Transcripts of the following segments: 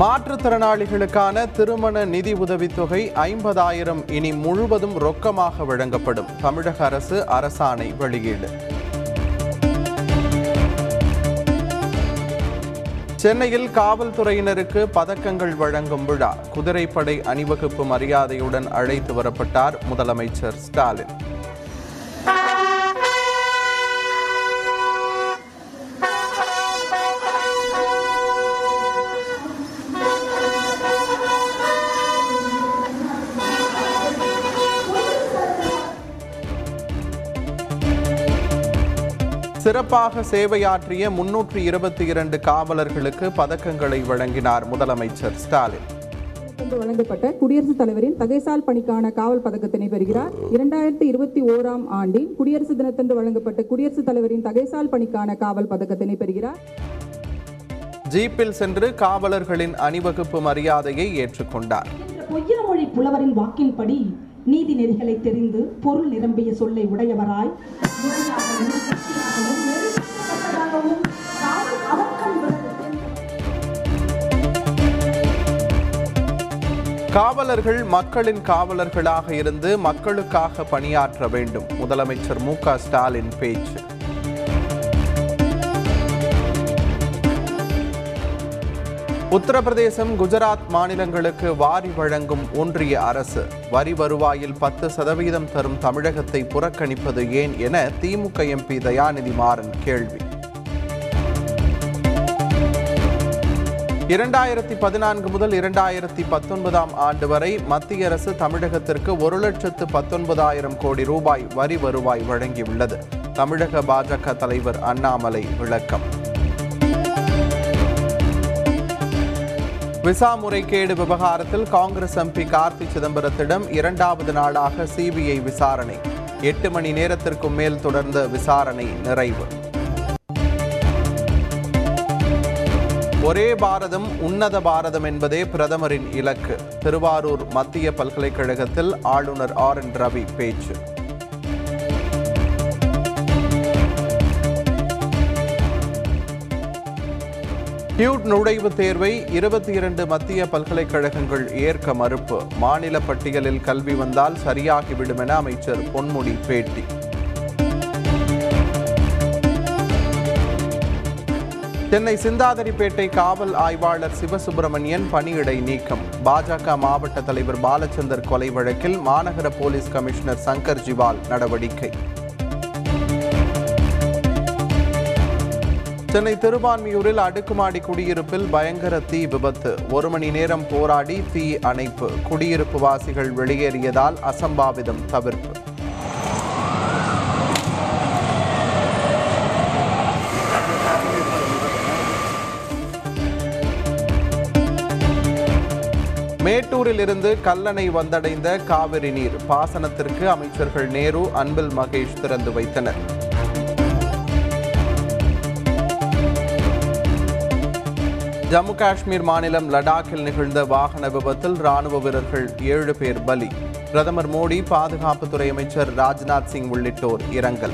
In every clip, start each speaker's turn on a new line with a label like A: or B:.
A: மாற்றுத்திறனாளிகளுக்கான திருமண நிதி உதவித்தொகை ஐம்பதாயிரம் இனி முழுவதும் ரொக்கமாக வழங்கப்படும். தமிழக அரசு அரசாணை வெளியீடு. சென்னையில் காவல்துறையினருக்கு பதக்கங்கள் வழங்கும் விழா. குதிரைப்படை அணிவகுப்பு மரியாதையுடன் அழைத்து வரப்பட்டார் முதலமைச்சர் ஸ்டாலின். சிறப்பாக சேவையாற்றிய முன்னூற்று இருபத்தி இரண்டு காவலர்களுக்கு பதக்கங்களை வழங்கினார் முதலமைச்சர் ஸ்டாலின்.
B: வழங்கப்பட்ட குடியரசுத் தலைவரின் தகைசால் பணிக்கான காவல் பதக்கத்தினை பெறுகிறார். இரண்டாயிரத்தி இருபத்தி ஓராம் ஆண்டின் குடியரசு தினத்தன்று வழங்கப்பட்ட குடியரசுத் தலைவரின் தகைசால் பணிக்கான காவல் பதக்கத்தினை பெறுகிறார்.
A: ஜீப்பில் சென்று காவலர்களின் அணிவகுப்பு மரியாதையை ஏற்றுக்கொண்டார்.
C: பொய்யமொழி புலவரின் வாக்கின்படி நீதி நெறிகளை தெரிந்து பொருள் நிரம்பிய சொல்லை உடையவராய்
A: காவலர்கள் மக்களின் காவலர்களாக இருந்து மக்களுக்காக பணியாற்ற வேண்டும். முதலமைச்சர் மு க ஸ்டாலின் பேச்சு. உத்தரப்பிரதேசம் குஜராத் மாநிலங்களுக்கு வாரி வழங்கும் ஒன்றிய அரசு. வரி வருவாயில் பத்து சதவீதம் தரும் தமிழகத்தை புறக்கணிப்பது ஏன் என திமுக எம்பி தயாநிதி மாறன் கேள்வி. இரண்டாயிரத்தி பதினான்கு முதல் இரண்டாயிரத்தி பத்தொன்பதாம் ஆண்டு வரை மத்திய அரசு தமிழகத்திற்கு ஒரு லட்சத்து பத்தொன்பதாயிரம் கோடி ரூபாய் வரி வருவாய் வழங்கியுள்ளது. தமிழக பாஜக தலைவர் அண்ணாமலை விளக்கம். விசா முறைகேடு விவகாரத்தில் காங்கிரஸ் எம்பி கார்த்தி சிதம்பரத்திடம் இரண்டாவது நாளாக சிபிஐ விசாரணை. எட்டு மணி நேரத்திற்கும் மேல் தொடர்ந்த விசாரணை நிறைவு. ஒரே பாரதம் உன்னத பாரதம் என்பதே பிரதமரின் இலக்கு. திருவாரூர் மத்திய பல்கலைக்கழகத்தில் ஆளுநர் ஆர் என் ரவி பேச்சு. கியூட் நுழைவுத் தேர்வை இருபத்தி இரண்டு மத்திய பல்கலைக்கழகங்கள் ஏற்க மறுப்பு. மாநில பட்டியலில் கல்வி வந்தால் சரியாகிவிடும் என அமைச்சர் பொன்முடி பேட்டி. சென்னை சிந்தாதிரிப்பேட்டை காவல் ஆய்வாளர் சிவசுப்பிரமணியன் பணியிடை நீக்கம். பாஜக மாவட்ட தலைவர் பாலச்சந்தர் கொலை வழக்கில் மாநகர போலீஸ் கமிஷனர் சங்கர் ஜிவால் நடவடிக்கை. சென்னை திருவான்மியூரில் அடுக்குமாடி குடியிருப்பில் பயங்கர தீ விபத்து. ஒரு மணி நேரம் போராடி தீ அணைப்பு. குடியிருப்பு வாசிகள் வெளியேறியதால் அசம்பாவிதம் தவிர்ப்பு. மேட்டூரில் இருந்து கல்லணை வந்தடைந்த காவிரி நீர். பாசனத்திற்கு அமைச்சர்கள் நேரு அன்பில் மகேஷ் திறந்து வைத்தனர். ஜம்மு காஷ்மீர் மாநிலம் லடாக்கில் நிகழ்ந்த வாகன விபத்தில் ராணுவ வீரர்கள் ஏழு பேர் பலி. பிரதமர் மோடி பாதுகாப்புத்துறை அமைச்சர் ராஜ்நாத் சிங் உள்ளிட்டோர் இரங்கல்.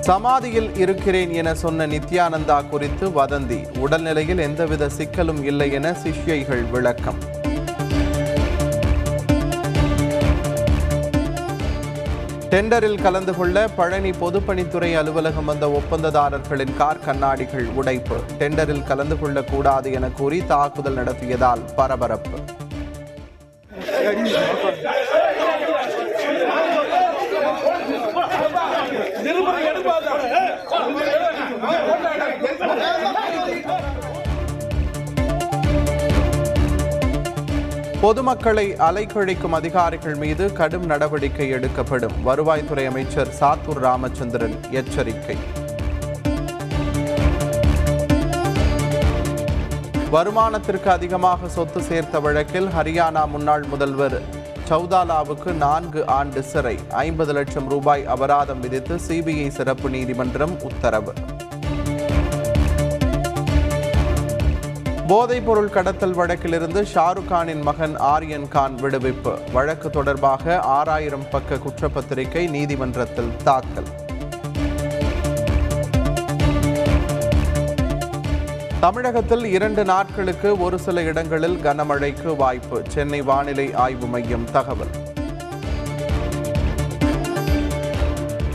A: சமாதியில் இருக்கிறேன் என சொன்ன நித்யானந்தா குறித்து வதந்தி. உடல்நிலையில் எந்தவித சிக்கலும் இல்லை என சிஷ்யைகள் விளக்கம். டெண்டரில் கலந்து கொள்ள பழனி பொதுப்பணித்துறை அலுவலகம் வந்த ஒப்பந்ததாரர்களின் கார் கண்ணாடிகள் உடைப்பு. டெண்டரில் கலந்து கொள்ளக்கூடாது என கூறி தாக்குதல் நடத்தியதால் பரபரப்பு. பொதுமக்களை அலைக்கழிக்கும் அதிகாரிகள் மீது கடும் நடவடிக்கை எடுக்கப்படும். வருவாய்த்துறை அமைச்சர் சாத்தூர் ராமச்சந்திரன் எச்சரிக்கை. வருமானத்திற்கு அதிகமாக சொத்து சேர்த்த வழக்கில் ஹரியானா முன்னாள் முதல்வர் சௌதாலாவுக்கு நான்கு ஆண்டு சிறை ஐம்பது லட்சம் ரூபாய் அபராதம் விதித்து சிபிஐ சிறப்பு நீதிமன்றம் உத்தரவு. போதைப்பொருள் கடத்தல் வழக்கிலிருந்து ஷாருக் கானின் மகன் ஆரியன் கான் விடுவிப்பு. வழக்கு தொடர்பாக ஆறாயிரம் பக்க குற்றப்பத்திரிகை நீதிமன்றத்தில் தாக்கல். தமிழகத்தில் இரண்டு நாட்களுக்கு ஒரு சில இடங்களில் கனமழைக்கு வாய்ப்பு. சென்னை வானிலை ஆய்வு மையம் தகவல்.